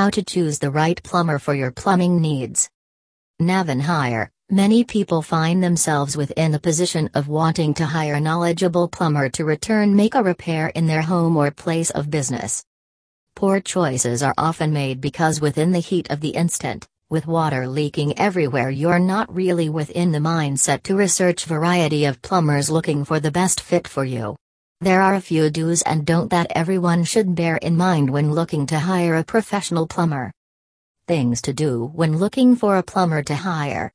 How to choose the right plumber for your plumbing needs. Navan Hire Many people find themselves within the position of wanting to hire a knowledgeable plumber to return make a repair in their home or place of business. Poor choices are often made because within the heat of the instant, with water leaking everywhere you're not really within the mindset to research variety of plumbers looking for the best fit for you. There are a few do's and don't that everyone should bear in mind when looking to hire a professional plumber. Things to do when looking for a plumber to hire.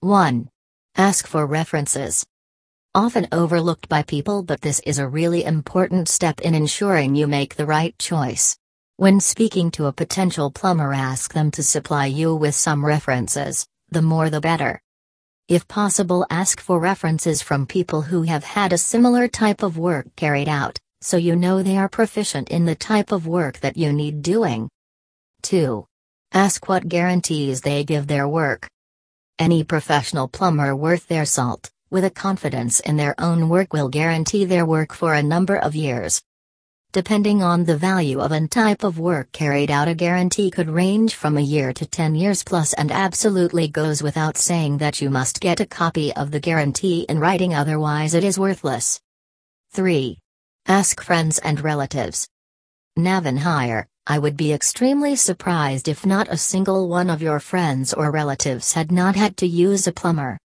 1. Ask for references. Often overlooked by people, but this is a really important step in ensuring you make the right choice. When speaking to a potential plumber, ask them to supply you with some references, the more the better. If possible, ask for references from people who have had a similar type of work carried out, so you know they are proficient in the type of work that you need doing. 2. Ask what guarantees they give their work. Any professional plumber worth their salt, with a confidence in their own work, will guarantee their work for a number of years. Depending on the value of and type of work carried out, a guarantee could range from a year to 10 years plus, and absolutely goes without saying that you must get a copy of the guarantee in writing, otherwise, it is worthless. 3. Ask friends and relatives. Navan Hire, I would be extremely surprised if not a single one of your friends or relatives had not had to use a plumber.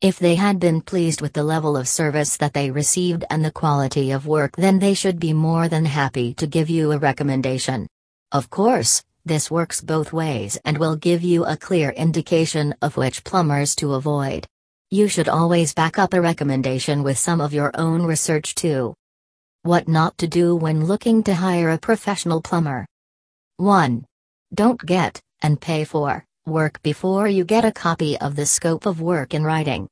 If they had been pleased with the level of service that they received and the quality of work, then they should be more than happy to give you a recommendation. Of course, this works both ways and will give you a clear indication of which plumbers to avoid. You should always back up a recommendation with some of your own research too. What not to do when looking to hire a professional plumber. 1. Don't get, and pay for, work before you get a copy of the scope of work in writing.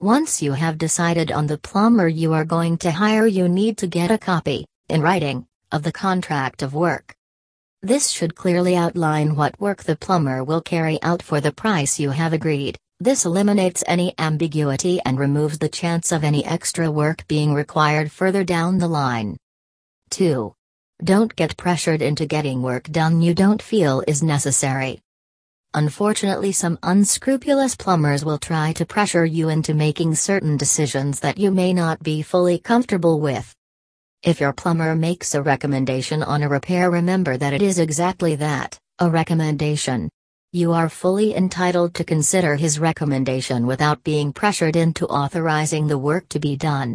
Once you have decided on the plumber you are going to hire, you need to get a copy, in writing, of the contract of work. This should clearly outline what work the plumber will carry out for the price you have agreed. This eliminates any ambiguity and removes the chance of any extra work being required further down the line. 2. Don't get pressured into getting work done you don't feel is necessary. Unfortunately, some unscrupulous plumbers will try to pressure you into making certain decisions that you may not be fully comfortable with. If your plumber makes a recommendation on a repair, remember that it is exactly that a recommendation. You are fully entitled to consider his recommendation without being pressured into authorizing the work to be done.